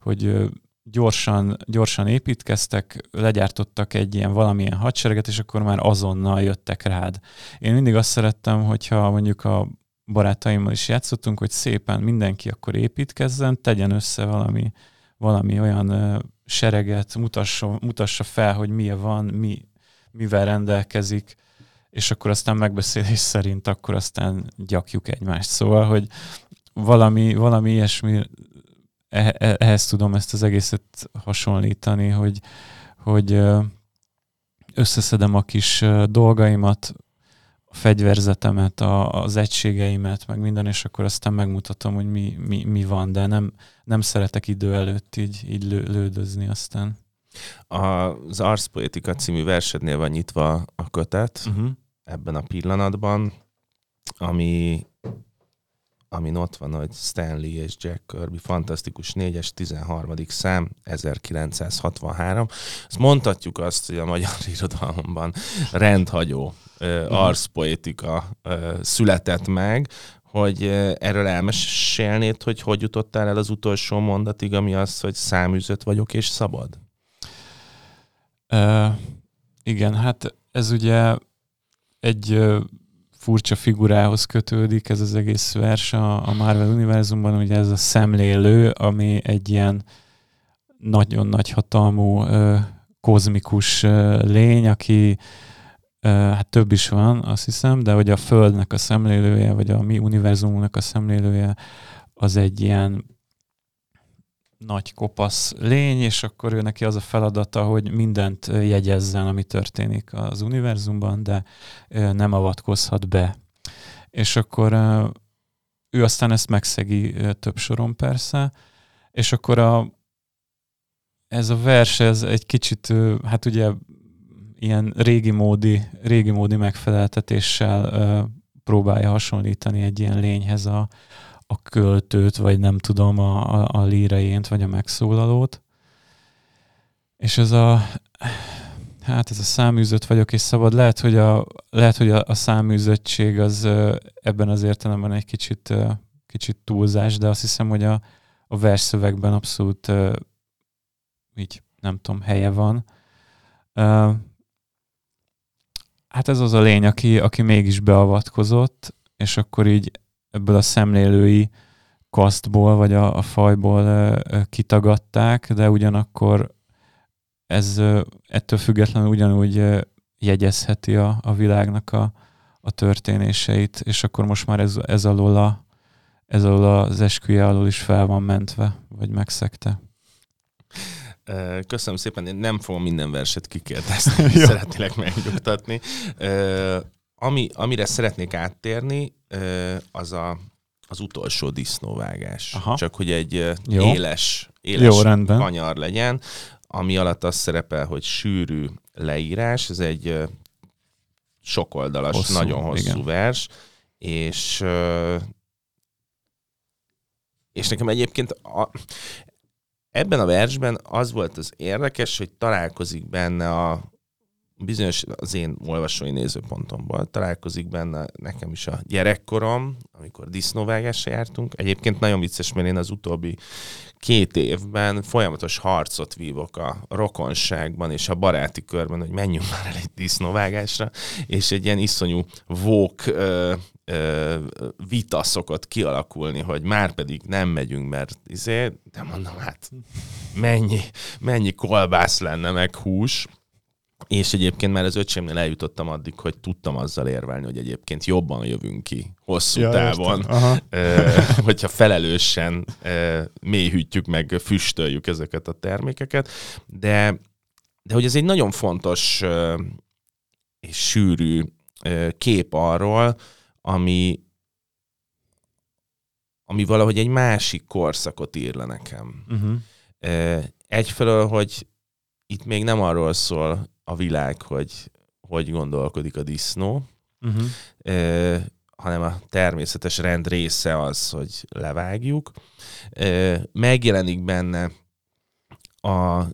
hogy gyorsan, gyorsan építkeztek, legyártottak egy ilyen valamilyen hadsereget, és akkor már azonnal jöttek rád. Én mindig azt szerettem, hogyha mondjuk a barátaimmal is játszottunk, hogy szépen mindenki akkor építkezzen, tegyen össze valami valami olyan sereget, mutassa, mutassa fel, hogy milyen van, mi, mivel rendelkezik, és akkor aztán megbeszélés szerint akkor aztán gyakjuk egymást. Szóval, hogy valami, valami ilyesmi, e, e, ehhez tudom ezt az egészet hasonlítani, hogy, hogy összeszedem a kis dolgaimat, fegyverzetemet, a, az egységeimet, meg minden, és akkor aztán megmutatom, hogy mi, mi, mi van, de nem, nem szeretek idő előtt így, így lő, lődözni aztán. Az Arszpoetika című versednél van nyitva a kötet uh-huh. ebben a pillanatban, ami amin ott van, hogy Stanley és Jack Kirby, fantasztikus 4-es, 13. szám, 1963. Azt mondhatjuk azt, hogy a magyar irodalomban rendhagyó uh, arszpoetika uh, született meg, hogy uh, erről elmesélnéd, hogy hogy jutottál el az utolsó mondatig, ami az, hogy száműzött vagyok és szabad? Igen, hát ez ugye egy furcsa figurához kötődik ez az egész vers a, a Marvel univerzumban, ugye ez a szemlélő, ami egy ilyen nagyon nagy hatalmú uh, kozmikus uh, lény, aki hát több is van, azt hiszem, de hogy a Földnek a szemlélője, vagy a mi univerzumunknak a szemlélője, az egy ilyen nagy kopasz lény, és akkor ő neki az a feladata, hogy mindent jegyezzen, ami történik az univerzumban, de nem avatkozhat be. És akkor ő aztán ezt megszegi több soron persze, és akkor a, ez a vers, ez egy kicsit, hát ugye ilyen régi módi, régi módi megfeleltetéssel próbálja hasonlítani egy ilyen lényhez a, a költőt, vagy nem tudom, a, a, a líreént, vagy a megszólalót. És ez a, hát ez a száműzött vagyok és szabad, lehet, hogy a, lehet, hogy a, a száműzöttség az ebben az értelemben egy kicsit, kicsit túlzás, de azt hiszem, hogy a, a versszövegben abszolút így, nem tudom, helye van. Hát ez az a lény, aki, aki mégis beavatkozott, és akkor így ebből a szemlélői kasztból, vagy a, a fajból kitagadták, de ugyanakkor ez ettől függetlenül ugyanúgy jegyezheti a, a világnak a, a történéseit, és akkor most már ez, ez, alól a, ez alól az esküje alól is fel van mentve, vagy megszegte. Köszönöm szépen, én nem fogom minden verset kikérdezni, szeretnélek megnyugtatni. Ami, amire szeretnék áttérni, az a, az utolsó disznóvágás. Aha. Csak hogy egy Jó. éles, éles Jó, rendben. kanyar legyen, ami alatt az szerepel, hogy sűrű leírás, ez egy sokoldalas, hosszú, nagyon hosszú igen. vers, és és nekem egyébként a, ebben a versben az volt az érdekes, hogy találkozik benne a bizonyos az én olvasói nézőpontomból találkozik benne nekem is a gyerekkorom, amikor disznóvágásra jártunk. Egyébként nagyon vicces, mert én az utóbbi két évben folyamatos harcot vívok a rokonságban és a baráti körben, hogy menjünk már el egy disznóvágásra, és egy ilyen iszonyú vók ö, vita szokott kialakulni, hogy már pedig nem megyünk, mert izé, de mondom, hát mennyi, mennyi kolbász lenne, meg hús, és egyébként már az öcsémnél eljutottam addig, hogy tudtam azzal érvelni, hogy egyébként jobban jövünk ki hosszú ja, távon, hogyha felelősen mélyhűtjük meg, füstöljük ezeket a termékeket. De, de hogy ez egy nagyon fontos és sűrű kép arról, ami, ami valahogy egy másik korszakot ír le nekem. Uh-huh. Egyfelől, hogy itt még nem arról szól a világ, hogy hogy gondolkodik a disznó, uh-huh. e, hanem a természetes rend része az, hogy levágjuk. E, megjelenik benne a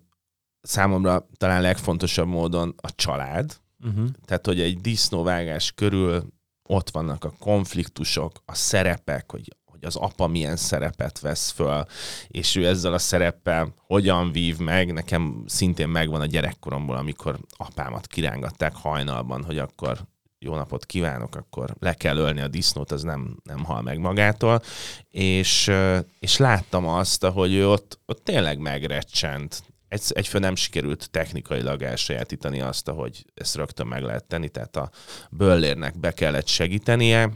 számomra talán legfontosabb módon a család, uh-huh. tehát hogy egy disznóvágás körül ott vannak a konfliktusok, a szerepek, hogy hogy az apa milyen szerepet vesz föl, és ő ezzel a szereppel hogyan vív meg. Nekem szintén megvan a gyerekkoromból, amikor apámat kirángatták hajnalban, hogy akkor jó napot kívánok, akkor le kell ölni a disznót, az nem, nem hal meg magától. És, és láttam azt, hogy ő ott, ott tényleg megrecsent. Egy, egyfő nem sikerült technikailag elsajátítani azt, hogy ezt rögtön meg lehet tenni, tehát a böllérnek be kellett segítenie,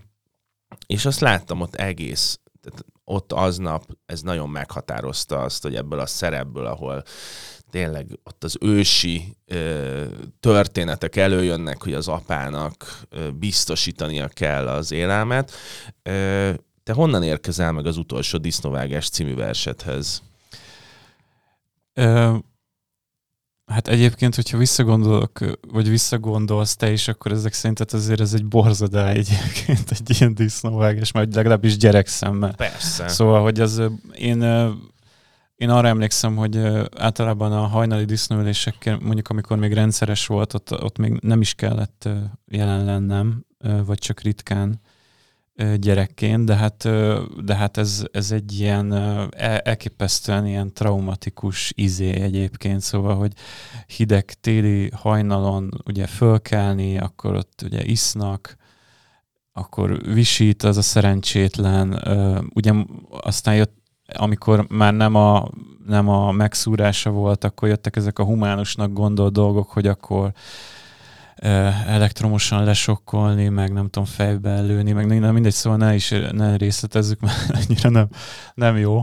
és azt láttam ott egész, tehát ott aznap ez nagyon meghatározta azt, hogy ebből a szerepből, ahol tényleg ott az ősi ö, történetek előjönnek, hogy az apának ö, biztosítania kell az élelmet. Ö, te honnan érkezel meg az utolsó disznóvágás című versethez? Ö, Hát egyébként, hogyha visszagondolok, vagy visszagondolsz te is, akkor ezek szerint azért ez egy borzadá egyébként, egy ilyen disznóvágás, majd legalábbis gyerekszemmel. Persze. Szóval, hogy az én, én arra emlékszem, hogy általában a hajnali disznóülésekkel, mondjuk amikor még rendszeres volt, ott, ott még nem is kellett jelen lennem, vagy csak ritkán gyerekként, de hát, de hát ez, ez egy ilyen elképesztően ilyen traumatikus izé egyébként, szóval, hogy hideg téli hajnalon ugye fölkelni, akkor ott ugye isznak, akkor visít az a szerencsétlen, ugye aztán jött, amikor már nem a, nem a megszúrása volt, akkor jöttek ezek a humánusnak gondolt dolgok, hogy akkor elektromosan lesokkolni, meg nem tudom, fejbe lőni, meg nem, mindegy, szóval ne is ne részletezzük, mert annyira nem, nem jó,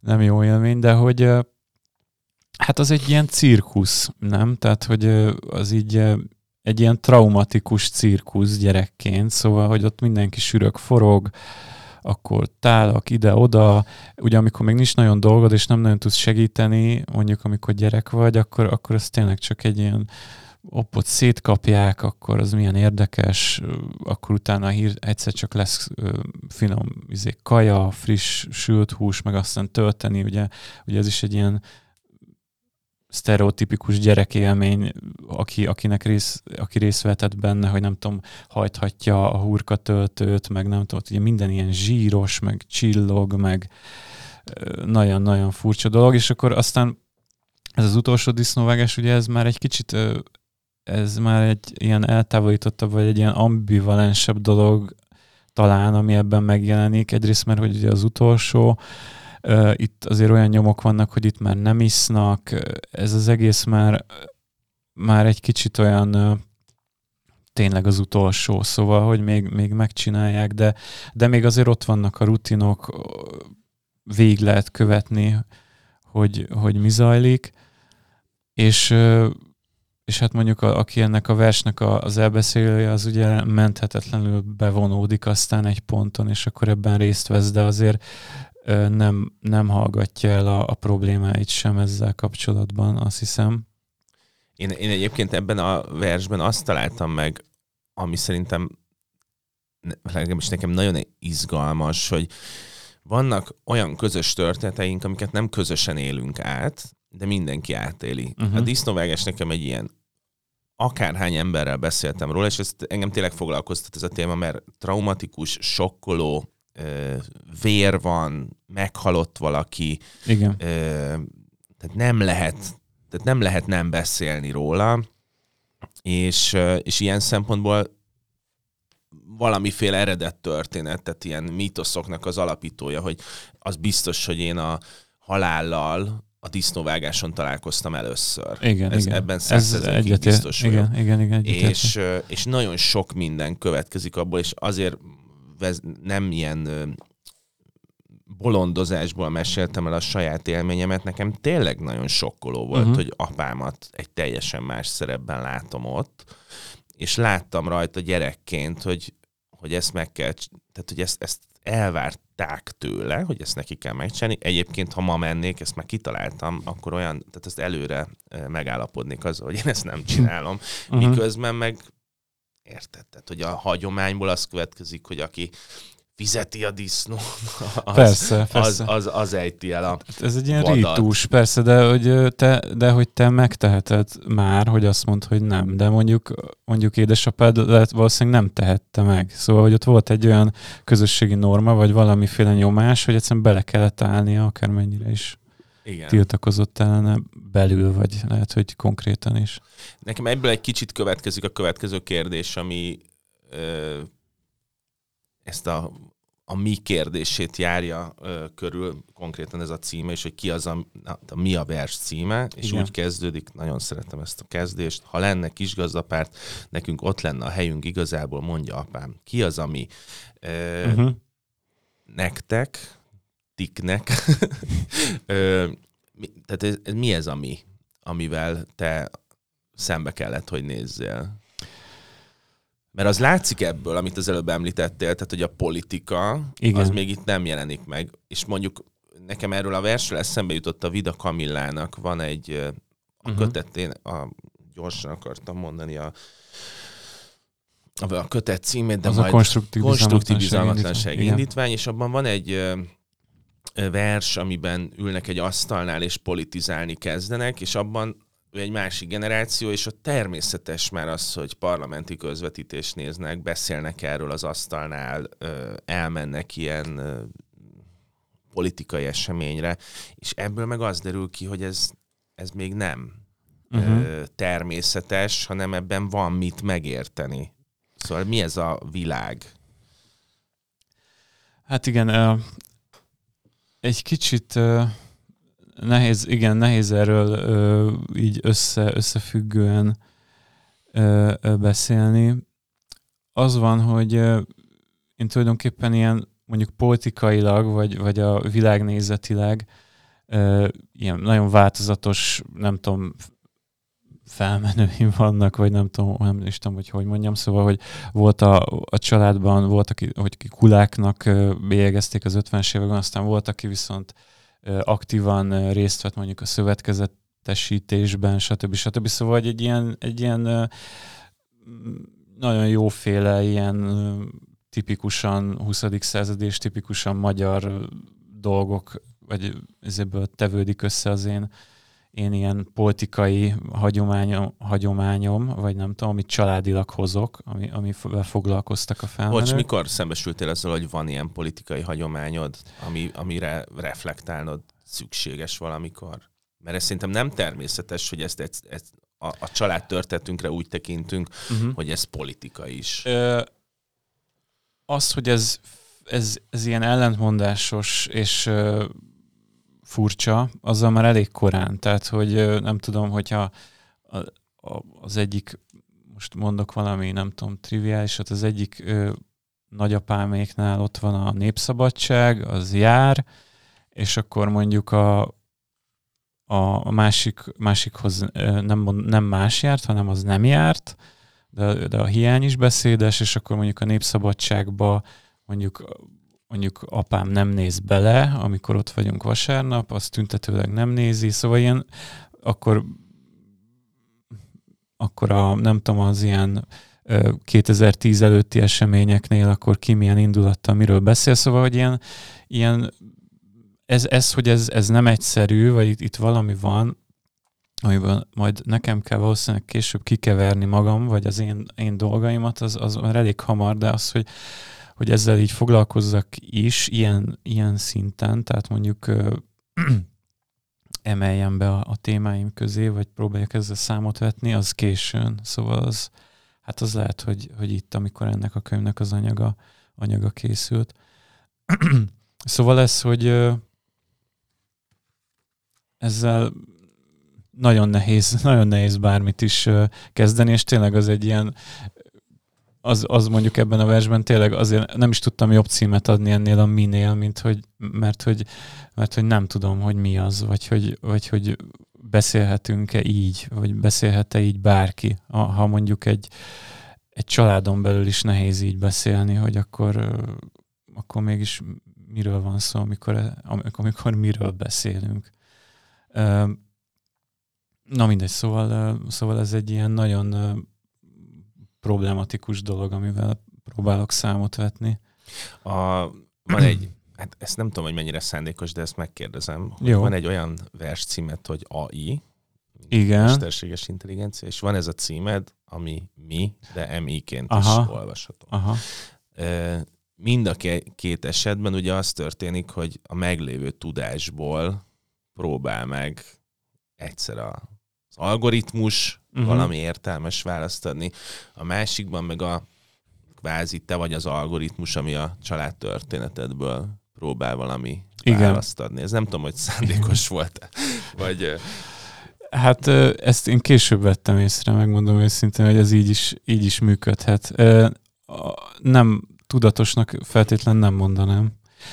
nem jó élmény, de hogy hát az egy ilyen cirkusz, nem? Tehát, hogy az így egy ilyen traumatikus cirkusz gyerekként, szóval, hogy ott mindenki sürök forog, akkor tálak ide-oda, ugye amikor még nincs nagyon dolgod, és nem nagyon tudsz segíteni, mondjuk amikor gyerek vagy, akkor, akkor ez tényleg csak egy ilyen ott szétkapják, akkor az milyen érdekes, akkor utána hír, egyszer csak lesz finom izé, kaja, friss sült hús, meg aztán tölteni, ugye, ugye ez is egy ilyen sztereotipikus gyerekélmény, aki, akinek rész, aki részt vetett benne, hogy nem tudom, hajthatja a hurka töltőt, meg nem tudom, ugye minden ilyen zsíros, meg csillog, meg nagyon-nagyon furcsa dolog, és akkor aztán ez az utolsó disznóvágás, ugye ez már egy kicsit ez már egy ilyen eltávolítottabb, vagy egy ilyen ambivalensebb dolog talán, ami ebben megjelenik. Egyrészt, mert hogy ugye az utolsó, itt azért olyan nyomok vannak, hogy itt már nem isznak, ez az egész már, már egy kicsit olyan tényleg az utolsó, szóval, hogy még, még megcsinálják, de, de még azért ott vannak a rutinok, végig lehet követni, hogy, hogy mi zajlik és és hát mondjuk a, aki ennek a versnek a, az elbeszélője, az ugye menthetetlenül bevonódik aztán egy ponton, és akkor ebben részt vesz, de azért nem, nem hallgatja el a, a problémáit sem ezzel kapcsolatban, azt hiszem. Én, én egyébként ebben a versben azt találtam meg, ami szerintem legalábbis nekem nagyon izgalmas, hogy vannak olyan közös történeteink, amiket nem közösen élünk át, de mindenki átéli. Uh-huh. A disznóvágás nekem egy ilyen akárhány emberrel beszéltem róla, és ezt engem tényleg foglalkoztat ez a téma, mert traumatikus, sokkoló, vér van, meghalott valaki. Igen. Tehát nem lehet, tehát nem lehet nem beszélni róla, és, és ilyen szempontból valamiféle eredet történet, tehát ilyen mítoszoknak az alapítója, hogy az biztos, hogy én a halállal a disznóvágáson találkoztam először. Igen, Ez, igen. Ebben százszerzelékig biztos igen, vagyok. Igen, igen, igen, és, és nagyon sok minden következik abból, és azért nem ilyen bolondozásból meséltem el a saját élményemet, nekem tényleg nagyon sokkoló volt, uh-huh. hogy apámat egy teljesen más szerepben látom ott, és láttam rajta gyerekként, hogy, hogy ezt meg kell, tehát hogy ezt, ezt elvárták tőle, hogy ezt neki kell megcsinálni. Egyébként, ha ma mennék, ezt már kitaláltam, akkor olyan, tehát ezt előre megállapodnék azzal, hogy én ezt nem csinálom. Uh-huh. Miközben meg érted, tehát, hogy a hagyományból az következik, hogy aki fizeti a disznó, az, persze, persze. Az, az, az ejti el a hát Ez egy ilyen vadat. rítus, persze, de hogy te, de hogy te megteheted már, hogy azt mondd, hogy nem, de mondjuk, mondjuk édesapád lehet valószínűleg nem tehette meg. Szóval, hogy ott volt egy olyan közösségi norma, vagy valamiféle nyomás, hogy egyszerűen bele kellett állnia akármennyire is. Igen. tiltakozott ellene belül, vagy lehet, hogy konkrétan is. Nekem ebből egy kicsit következik a következő kérdés, ami ö, ezt a, a mi kérdését járja ö, körül, konkrétan ez a címe, és hogy ki az a, a, a mi a vers címe, és Igen. úgy kezdődik, nagyon szeretem ezt a kezdést, ha lenne kisgazdapárt, nekünk ott lenne a helyünk igazából, mondja apám. Ki az, ami ö, uh-huh. nektek, tiknek, ö, tehát ez, ez mi ez, ami, amivel te szembe kellett, hogy nézzél? Mert az látszik ebből, amit az előbb említettél, tehát hogy a politika, Igen. az még itt nem jelenik meg. És mondjuk nekem erről a versről eszembe jutott a Vida Kamillának, van egy a uh-huh. kötetén, a, gyorsan akartam mondani a a kötet címét, de az majd a konstruktív, konstruktív bizalmatlanság indítvány, indítvány, és abban van egy vers, amiben ülnek egy asztalnál és politizálni kezdenek, és abban ő egy másik generáció, és ott természetes már az, hogy parlamenti közvetítést néznek, beszélnek erről az asztalnál, elmennek ilyen politikai eseményre, és ebből meg az derül ki, hogy ez, ez még nem uh-huh. természetes, hanem ebben van mit megérteni. Szóval mi ez a világ? Hát igen, egy kicsit nehéz, igen, nehéz erről ö, így össze, összefüggően ö, ö, beszélni. Az van, hogy ö, én tulajdonképpen ilyen mondjuk politikailag, vagy, vagy a világnézetileg ö, ilyen nagyon változatos, nem tudom, felmenőim vannak, vagy nem tudom, nem is tudom, hogy hogy mondjam, szóval, hogy volt a, a családban, volt, aki, hogy kuláknak bélyegezték az 50-es években, aztán volt, aki viszont aktívan részt vett mondjuk a szövetkezetesítésben, stb. stb. Szóval egy ilyen, egy ilyen nagyon jóféle, ilyen tipikusan 20. századi és tipikusan magyar dolgok, vagy ebből tevődik össze az én, én ilyen politikai hagyományom, hagyományom, vagy nem tudom, amit családilag hozok, ami, amivel foglalkoztak a felmenők. Bocs, mikor szembesültél azzal, hogy van ilyen politikai hagyományod, ami, amire reflektálnod szükséges valamikor? Mert ez szerintem nem természetes, hogy ezt, ezt, ezt a, a család történetünkre úgy tekintünk, uh-huh. hogy ez politika is. Ö, az, hogy ez, ez, ez ilyen ellentmondásos és furcsa, azzal már elég korán. Tehát, hogy nem tudom, hogyha az egyik, most mondok valami, nem tudom, triviálisat, az egyik nagyapáméknál ott van a népszabadság, az jár, és akkor mondjuk a, a másik, másikhoz nem, nem más járt, hanem az nem járt, de, de a hiány is beszédes, és akkor mondjuk a népszabadságba mondjuk mondjuk apám nem néz bele, amikor ott vagyunk vasárnap, azt tüntetőleg nem nézi, szóval ilyen, akkor akkor a, nem tudom, az ilyen 2010 előtti eseményeknél, akkor ki milyen indulattal miről beszél, szóval, hogy ilyen, ilyen ez, ez, hogy ez, ez nem egyszerű, vagy itt, itt valami van, amiben majd nekem kell valószínűleg később kikeverni magam, vagy az én, én dolgaimat, az, az elég hamar, de az, hogy, hogy ezzel így foglalkozzak is ilyen, ilyen szinten, tehát mondjuk ö, emeljem be a, a témáim közé, vagy próbáljak ezzel számot vetni, az későn. Szóval az, hát az lehet, hogy, hogy itt, amikor ennek a könyvnek az anyaga, anyaga készült. szóval ez, hogy ezzel nagyon nehéz, nagyon nehéz bármit is kezdeni, és tényleg az egy ilyen, az, az mondjuk ebben a versben tényleg azért nem is tudtam jobb címet adni ennél a minél, mint hogy, mert hogy, mert hogy nem tudom, hogy mi az, vagy hogy, vagy hogy beszélhetünk-e így, vagy beszélhet-e így bárki. Ha mondjuk egy, egy családon belül is nehéz így beszélni, hogy akkor, akkor mégis miről van szó, amikor, amikor miről beszélünk. Na mindegy, szóval, szóval ez egy ilyen nagyon problematikus dolog, amivel próbálok számot vetni. A, van egy, hát ezt nem tudom, hogy mennyire szándékos, de ezt megkérdezem. Jó. Van egy olyan vers címet, hogy AI, igen. Mesterséges intelligencia, és van ez a címed, ami mi, de MI-ként Aha. is olvasható. Aha. Mind a két esetben ugye az történik, hogy a meglévő tudásból próbál meg egyszer az algoritmus uh-huh. valami értelmes választ adni, a másikban meg a kvázi te vagy az algoritmus, ami a család történetedből próbál valami Igen. választ adni. Ez nem tudom, hogy szándékos volt vagy... Hát ezt én később vettem észre, megmondom őszintén, hogy ez így is, így is működhet. Nem tudatosnak feltétlen nem mondanám.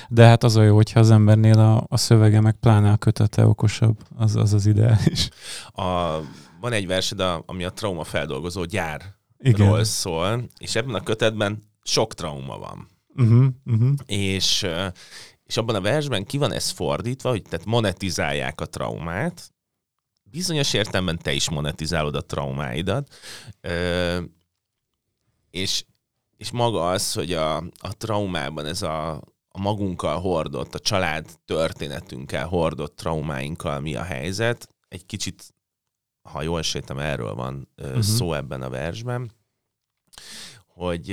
De hát az a jó, hogyha az embernél a, a szövege meg pláne a kötete okosabb, az az, az ideális. A, van egy versed, ami a trauma feldolgozó gyárról szól, és ebben a kötetben sok trauma van. Uh-huh, uh-huh. És, és abban a versben ki van ez fordítva, hogy tehát monetizálják a traumát, bizonyos értelemben te is monetizálod a traumáidat, és, és maga az, hogy a, a traumában ez a, a magunkkal hordott, a család történetünkkel hordott traumáinkkal mi a helyzet. Egy kicsit, ha jól sejtem, erről van uh-huh. szó ebben a versben, hogy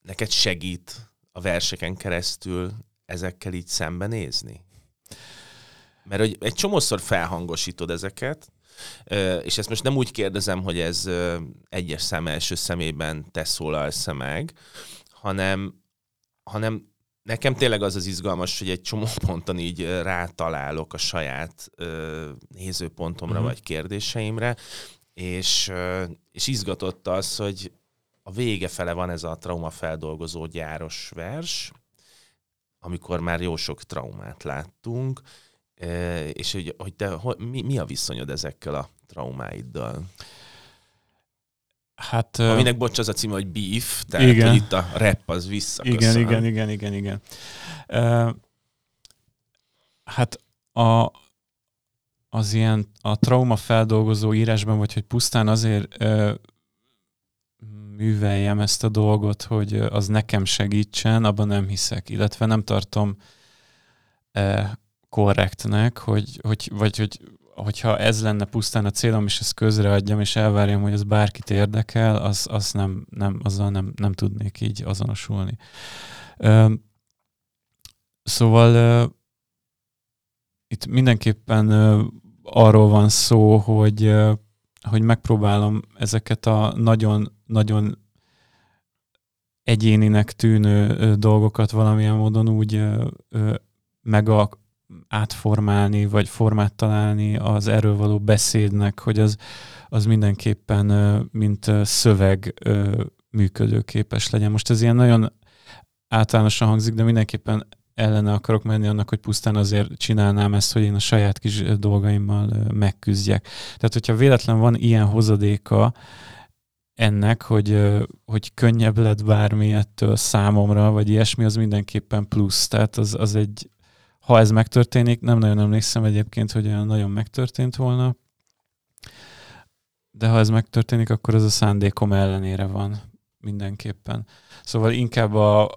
neked segít a verseken keresztül ezekkel így szembenézni? Mert hogy egy csomószor felhangosítod ezeket, és ezt most nem úgy kérdezem, hogy ez egyes szem első szemében te szólalsz meg, hanem, hanem nekem tényleg az az izgalmas, hogy egy csomó ponton így rátalálok a saját ö, nézőpontomra uh-huh. vagy kérdéseimre, és, ö, és izgatott az, hogy a vége fele van ez a traumafeldolgozó gyáros vers, amikor már jó sok traumát láttunk, és hogy, hogy te, hogy, mi, mi a viszonyod ezekkel a traumáiddal? Hát, Aminek, bocs, az a címe, hogy beef, tehát igen. hogy itt a rap az visszaköszön. Igen, igen, igen, igen, igen. Uh, hát a, az ilyen a trauma feldolgozó írásban, vagy hogy pusztán azért uh, műveljem ezt a dolgot, hogy az nekem segítsen, abban nem hiszek, illetve nem tartom uh, korrektnek, hogy, hogy, vagy hogy hogyha ez lenne pusztán a célom, és ezt közreadjam, és elvárjam, hogy az bárkit érdekel, az, az nem, nem, azzal nem, nem tudnék így azonosulni. Ö, szóval ö, itt mindenképpen ö, arról van szó, hogy, ö, hogy megpróbálom ezeket a nagyon, nagyon egyéninek tűnő dolgokat valamilyen módon úgy a, átformálni, vagy formát találni az erről való beszédnek, hogy az, az mindenképpen mint szöveg működőképes legyen. Most ez ilyen nagyon általánosan hangzik, de mindenképpen ellene akarok menni annak, hogy pusztán azért csinálnám ezt, hogy én a saját kis dolgaimmal megküzdjek. Tehát, hogyha véletlen van ilyen hozadéka ennek, hogy, hogy könnyebb lett bármi ettől számomra, vagy ilyesmi, az mindenképpen plusz. Tehát az, az egy, ha ez megtörténik, nem nagyon emlékszem egyébként, hogy olyan nagyon megtörtént volna, de ha ez megtörténik, akkor az a szándékom ellenére van mindenképpen. Szóval inkább a,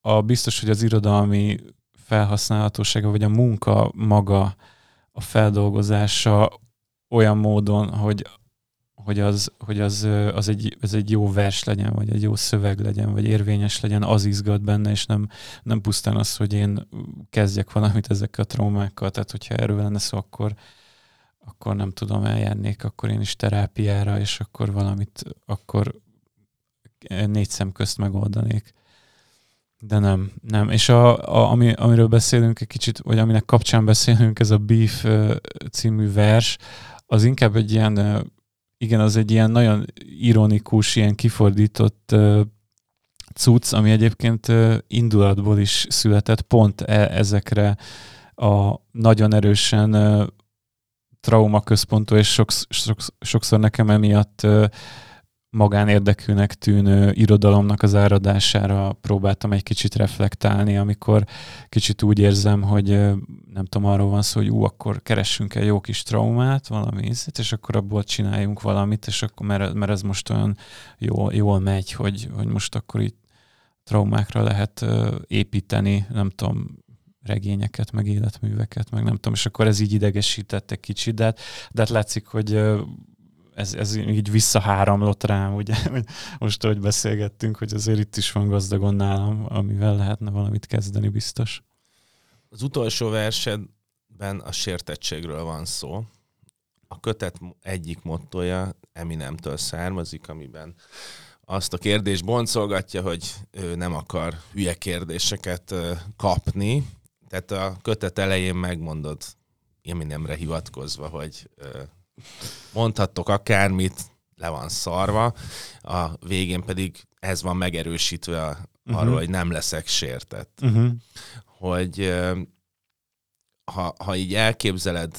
a biztos, hogy az irodalmi felhasználhatósága, vagy a munka maga, a feldolgozása olyan módon, hogy, hogy, az, hogy az, az, egy, az egy jó vers legyen, vagy egy jó szöveg legyen, vagy érvényes legyen, az izgat benne, és nem, nem pusztán az, hogy én kezdjek valamit ezekkel a traumákkal. Tehát, hogyha erről lenne szó, akkor, akkor nem tudom, eljárnék, akkor én is terápiára, és akkor valamit, akkor négy szem közt megoldanék. De nem, nem. És a, a, ami, amiről beszélünk egy kicsit, vagy aminek kapcsán beszélünk, ez a Beef című vers, az inkább egy ilyen, igen, az egy ilyen nagyon ironikus, ilyen kifordított cucc, ami egyébként indulatból is született. Pont e, ezekre a nagyon erősen traumaközpontú, és sokszor, sokszor nekem emiatt magánérdekűnek tűnő irodalomnak az áradására próbáltam egy kicsit reflektálni, amikor kicsit úgy érzem, hogy nem tudom, arról van szó, hogy ú, akkor keressünk egy jó kis traumát, valami ízét, és akkor abból csináljunk valamit, és akkor, mert, mert ez most olyan jól, jól megy, hogy, hogy most akkor itt traumákra lehet építeni, nem tudom, regényeket, meg életműveket, meg nem tudom, és akkor ez így idegesített egy kicsit, de hát, de hát látszik, hogy ez, ez így visszaháramlott rám, ugye, most, ahogy beszélgettünk, hogy azért itt is van gazdagon nálam, amivel lehetne valamit kezdeni biztos. Az utolsó versedben a sértettségről van szó. A kötet egyik mottoja Eminemtől származik, amiben azt a kérdést boncolgatja, hogy ő nem akar hülye kérdéseket kapni. Tehát a kötet elején megmondod Eminemre hivatkozva, hogy mondhattok akármit, le van szarva, a végén pedig ez van megerősítve a, uh-huh. arról, hogy nem leszek sértett. Uh-huh. Hogy ha, ha így elképzeled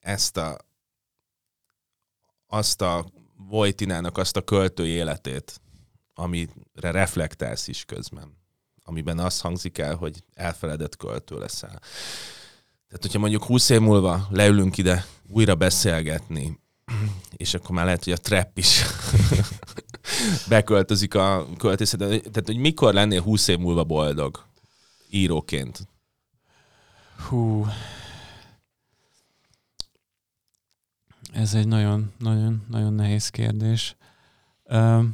ezt a azt a Vojtinának azt a költői életét, amire reflektálsz is közben, amiben azt hangzik el, hogy elfeledett költő leszel. Tehát, hogyha mondjuk 20 év múlva leülünk ide újra beszélgetni, és akkor már lehet, hogy a trap is beköltözik a költészetbe. Tehát, hogy mikor lennél 20 év múlva boldog íróként? Hú. Ez egy nagyon, nagyon, nagyon nehéz kérdés. Uh,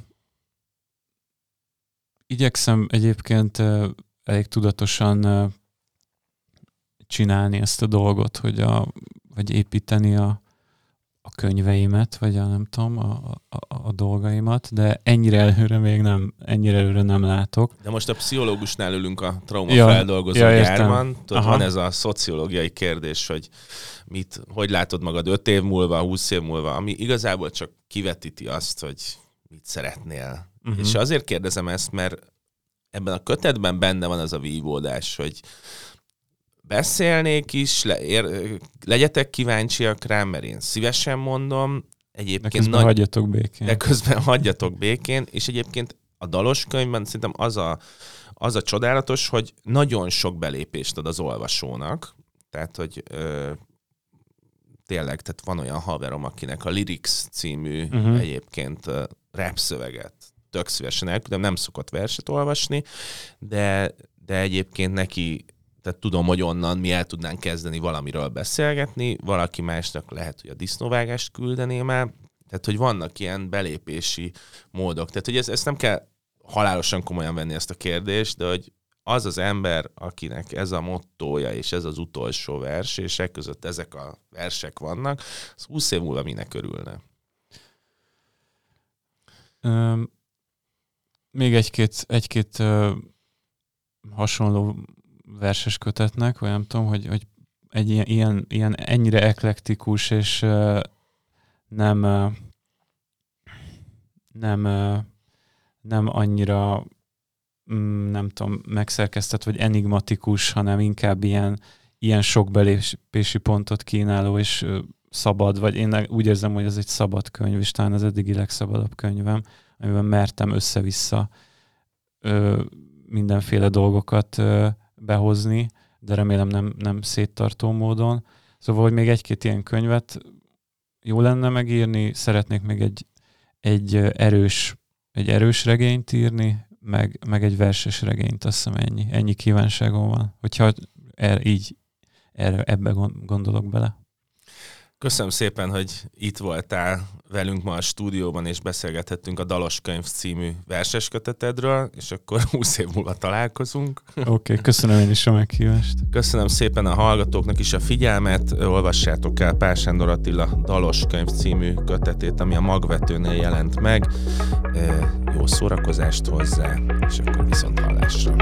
igyekszem egyébként uh, elég tudatosan csinálni ezt a dolgot, hogy a, vagy építeni a, a könyveimet, vagy a nem tudom, a, a, a dolgaimat, de ennyire előre még nem, ennyire előre nem látok. De most a pszichológusnál ülünk a traumafeldolgozó ja, ja, gyárban. Tudod, van ez a szociológiai kérdés, hogy mit, hogy látod magad öt év múlva, húsz év múlva, ami igazából csak kivetíti azt, hogy mit szeretnél. Uh-huh. És azért kérdezem ezt, mert ebben a kötetben benne van az a vívódás, hogy beszélnék is, le, ér, legyetek kíváncsiak rám, mert én szívesen mondom. Egyébként de közben nagy, hagyjatok békén. De közben hagyjatok békén, és egyébként a dalos könyvben szerintem az a, az a csodálatos, hogy nagyon sok belépést ad az olvasónak, tehát, hogy ö, tényleg, tehát van olyan haverom, akinek a Lyrics című uh-huh. egyébként rap szöveget tök szívesen elküldöm, nem szokott verset olvasni, de, de egyébként neki tehát tudom, hogy onnan mi el tudnánk kezdeni valamiről beszélgetni, valaki másnak lehet, hogy a disznóvágást küldeném el, tehát, hogy vannak ilyen belépési módok. Tehát, hogy ez, ezt nem kell halálosan komolyan venni ezt a kérdést, de hogy az az ember, akinek ez a mottója, és ez az utolsó vers, és e között ezek a versek vannak, az 20 év múlva minek örülne? Um, még egy-két, egy-két uh, hasonló verses kötetnek, vagy nem tudom, hogy, hogy egy ilyen, ilyen, ilyen ennyire eklektikus és uh, nem uh, nem uh, nem annyira mm, nem tudom, megszerkesztett vagy enigmatikus, hanem inkább ilyen, ilyen sok belépési pontot kínáló és szabad, vagy én úgy érzem, hogy ez egy szabad könyv, és talán az eddigi legszabadabb könyvem, amiben mertem össze-vissza ö, mindenféle dolgokat ö, behozni, de remélem nem, nem széttartó módon. Szóval, hogy még egy-két ilyen könyvet jó lenne megírni, szeretnék még egy, egy erős, egy erős regényt írni, meg, meg egy verses regényt, azt hiszem ennyi, ennyi kívánságom van, hogyha er, így erre, ebbe gondolok bele. Köszönöm szépen, hogy itt voltál velünk ma a stúdióban, és beszélgethettünk a Dalos Könyv című verses kötetedről, és akkor 20 év múlva találkozunk. Oké, okay, köszönöm én is a meghívást. Köszönöm szépen a hallgatóknak is a figyelmet, olvassátok el Pál Sándor Attila Dalos Könyv című kötetét, ami a magvetőnél jelent meg. Jó szórakozást hozzá, és akkor viszont hallásra.